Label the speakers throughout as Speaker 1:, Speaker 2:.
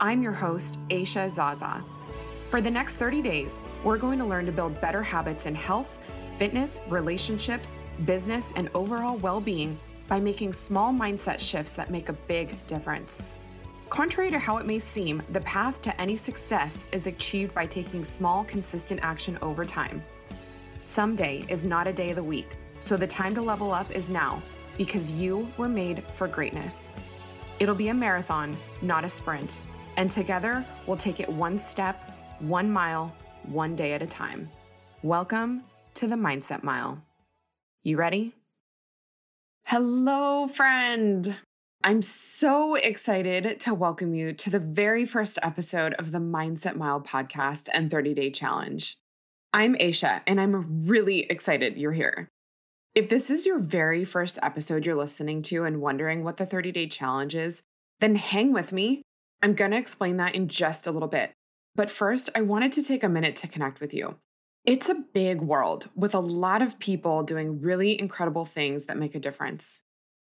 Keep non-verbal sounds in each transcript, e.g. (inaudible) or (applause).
Speaker 1: I'm your host, Aisha Zaza. For the next 30 days, we're going to learn to build better habits in health, fitness, relationships, business, and overall well being by making small mindset shifts that make a big difference. Contrary to how it may seem, the path to any success is achieved by taking small, consistent action over time. Someday is not a day of the week, so the time to level up is now because you were made for greatness. It'll be a marathon, not a sprint and together we'll take it one step, one mile, one day at a time. Welcome to the Mindset Mile. You ready? Hello, friend. I'm so excited to welcome you to the very first episode of the Mindset Mile podcast and 30 day challenge. I'm Aisha, and I'm really excited you're here. If this is your very first episode you're listening to and wondering what the 30 day challenge is, then hang with me I'm going to explain that in just a little bit. But first, I wanted to take a minute to connect with you. It's a big world with a lot of people doing really incredible things that make a difference.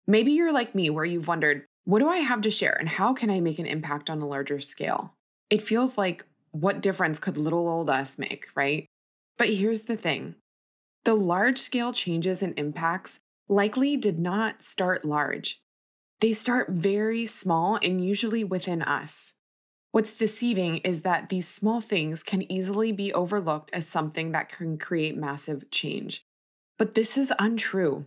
Speaker 1: Maybe you're like me, where you've wondered, what do I have to share and how can I make an impact on a larger scale? It feels like, what difference could little old us make, right? But here's the thing the large scale changes and impacts likely did not start large. They start very small and usually within us. What's deceiving is that these small things can easily be overlooked as something that can create massive change. But this is untrue.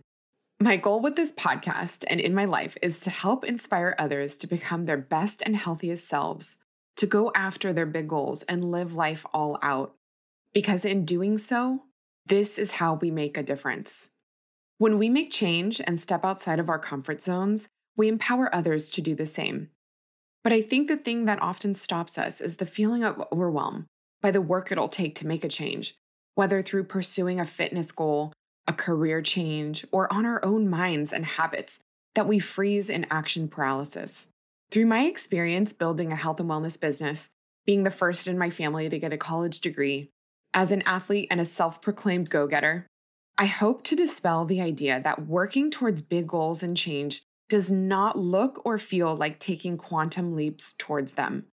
Speaker 1: My goal with this podcast and in my life is to help inspire others to become their best and healthiest selves, to go after their big goals and live life all out. Because in doing so, this is how we make a difference. When we make change and step outside of our comfort zones, we empower others to do the same. But I think the thing that often stops us is the feeling of overwhelm by the work it'll take to make a change, whether through pursuing a fitness goal, a career change, or on our own minds and habits that we freeze in action paralysis. Through my experience building a health and wellness business, being the first in my family to get a college degree, as an athlete and a self proclaimed go getter, I hope to dispel the idea that working towards big goals and change does not look or feel like taking quantum leaps towards them.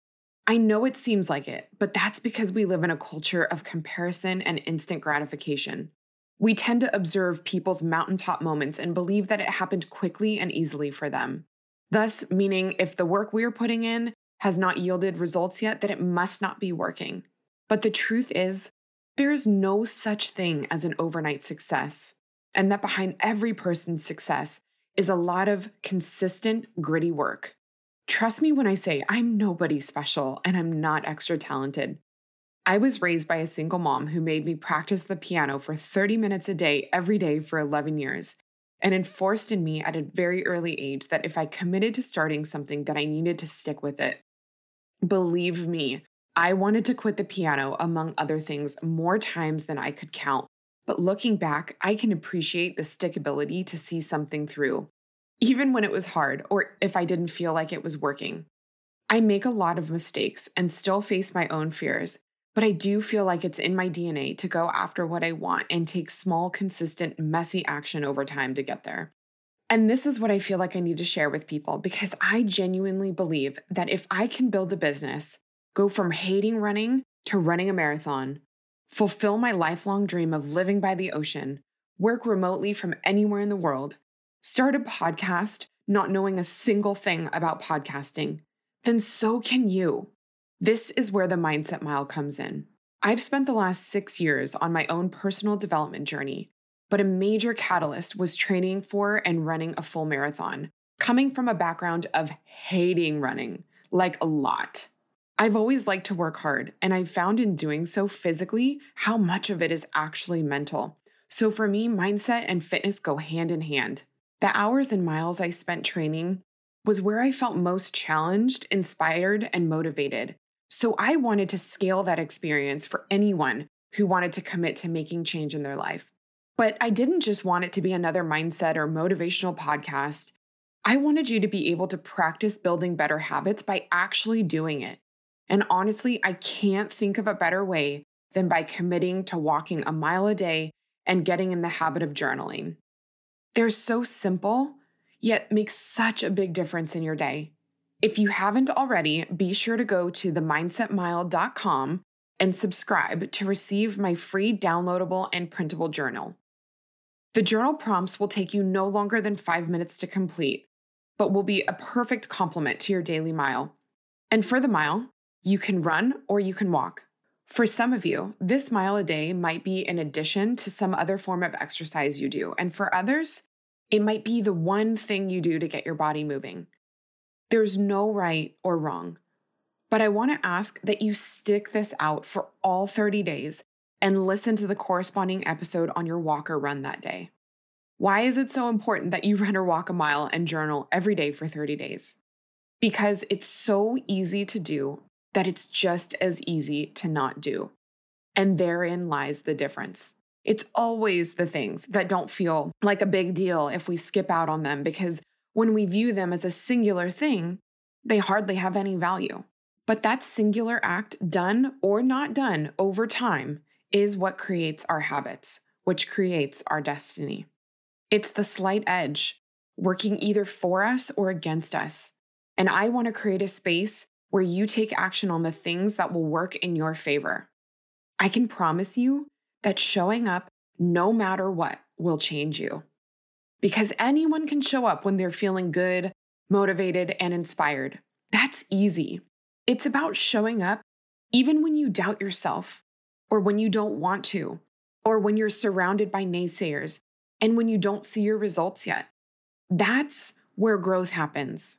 Speaker 1: I know it seems like it, but that's because we live in a culture of comparison and instant gratification. We tend to observe people's mountaintop moments and believe that it happened quickly and easily for them. Thus, meaning if the work we're putting in has not yielded results yet, that it must not be working. But the truth is, there is no such thing as an overnight success, and that behind every person's success is a lot of consistent, gritty work. Trust me when I say I'm nobody special and I'm not extra talented. I was raised by a single mom who made me practice the piano for 30 minutes a day every day for 11 years and enforced in me at a very early age that if I committed to starting something that I needed to stick with it. Believe me, I wanted to quit the piano among other things more times than I could count. But looking back, I can appreciate the stickability to see something through, even when it was hard or if I didn't feel like it was working. I make a lot of mistakes and still face my own fears, but I do feel like it's in my DNA to go after what I want and take small, consistent, messy action over time to get there. And this is what I feel like I need to share with people because I genuinely believe that if I can build a business, go from hating running to running a marathon, fulfill my lifelong dream of living by the ocean, work remotely from anywhere in the world, start a podcast not knowing a single thing about podcasting, then so can you. This is where the Mindset Mile comes in. I've spent the last six years on my own personal development journey, but a major catalyst was training for and running a full marathon, coming from a background of hating running, like a lot. I've always liked to work hard, and I've found in doing so physically how much of it is actually mental. So for me, mindset and fitness go hand in hand. The hours and miles I spent training was where I felt most challenged, inspired, and motivated. So I wanted to scale that experience for anyone who wanted to commit to making change in their life. But I didn't just want it to be another mindset or motivational podcast. I wanted you to be able to practice building better habits by actually doing it. And honestly, I can't think of a better way than by committing to walking a mile a day and getting in the habit of journaling. They're so simple, yet make such a big difference in your day. If you haven't already, be sure to go to themindsetmile.com and subscribe to receive my free downloadable and printable journal. The journal prompts will take you no longer than five minutes to complete, but will be a perfect complement to your daily mile. And for the mile, you can run or you can walk. For some of you, this mile a day might be in addition to some other form of exercise you do. And for others, it might be the one thing you do to get your body moving. There's no right or wrong. But I want to ask that you stick this out for all 30 days and listen to the corresponding episode on your walk or run that day. Why is it so important that you (laughs) run or walk a mile and journal every day for 30 days? Because it's so easy to do that it's just as easy to not do. And therein lies the difference. It's always the things that don't feel like a big deal if we skip out on them because when we view them as a singular thing, they hardly have any value. But that singular act, done or not done over time, is what creates our habits, which creates our destiny. It's the slight edge, working either for us or against us. And I want to create a space where you take action on the things that will work in your favor. I can promise you that showing up, no matter what, will change you because anyone can show up when they're feeling good, motivated, and inspired. That's easy. It's about showing up even when you doubt yourself, or when you don't want to, or when you're surrounded by naysayers, and when you don't see your results yet. That's where growth happens.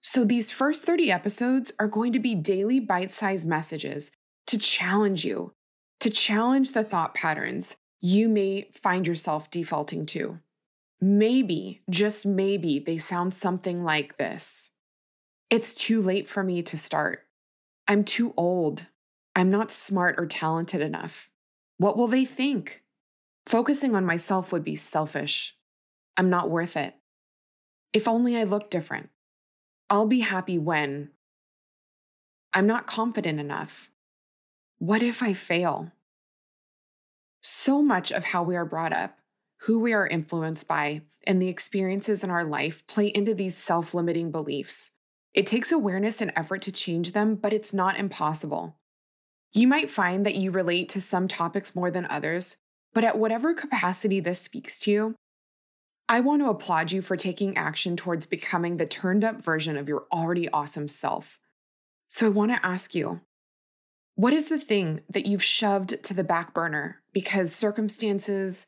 Speaker 1: So, these first 30 episodes are going to be daily bite sized messages to challenge you, to challenge the thought patterns you may find yourself defaulting to. Maybe, just maybe, they sound something like this It's too late for me to start. I'm too old. I'm not smart or talented enough. What will they think? Focusing on myself would be selfish. I'm not worth it. If only I look different. I'll be happy when. I'm not confident enough. What if I fail? So much of how we are brought up who we are influenced by, and the experiences in our life play into these self limiting beliefs. It takes awareness and effort to change them, but it's not impossible. You might find that you relate to some topics more than others, but at whatever capacity this speaks to you, I want to applaud you for taking action towards becoming the turned up version of your already awesome self. So I want to ask you what is the thing that you've shoved to the back burner because circumstances,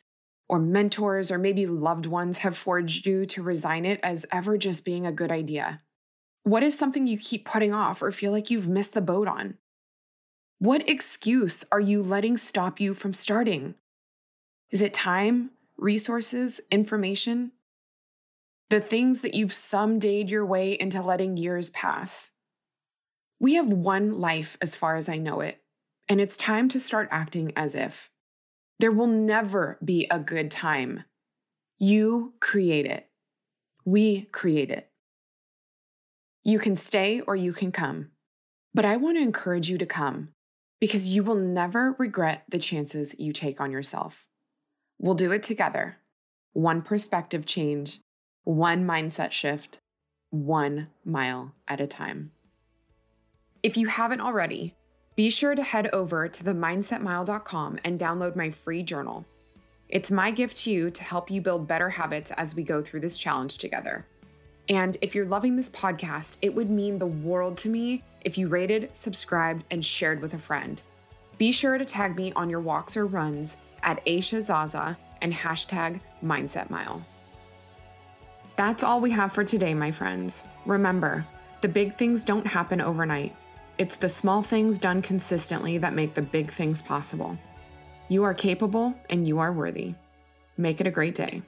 Speaker 1: or mentors or maybe loved ones have forged you to resign it as ever just being a good idea? What is something you keep putting off or feel like you've missed the boat on? What excuse are you letting stop you from starting? Is it time, resources, information? The things that you've someday your way into letting years pass. We have one life as far as I know it, and it's time to start acting as if. There will never be a good time. You create it. We create it. You can stay or you can come. But I want to encourage you to come because you will never regret the chances you take on yourself. We'll do it together. One perspective change, one mindset shift, one mile at a time. If you haven't already, be sure to head over to themindsetmile.com and download my free journal. It's my gift to you to help you build better habits as we go through this challenge together. And if you're loving this podcast, it would mean the world to me if you rated, subscribed, and shared with a friend. Be sure to tag me on your walks or runs at Aisha Zaza and hashtag Mindset Mile. That's all we have for today, my friends. Remember, the big things don't happen overnight. It's the small things done consistently that make the big things possible. You are capable and you are worthy. Make it a great day.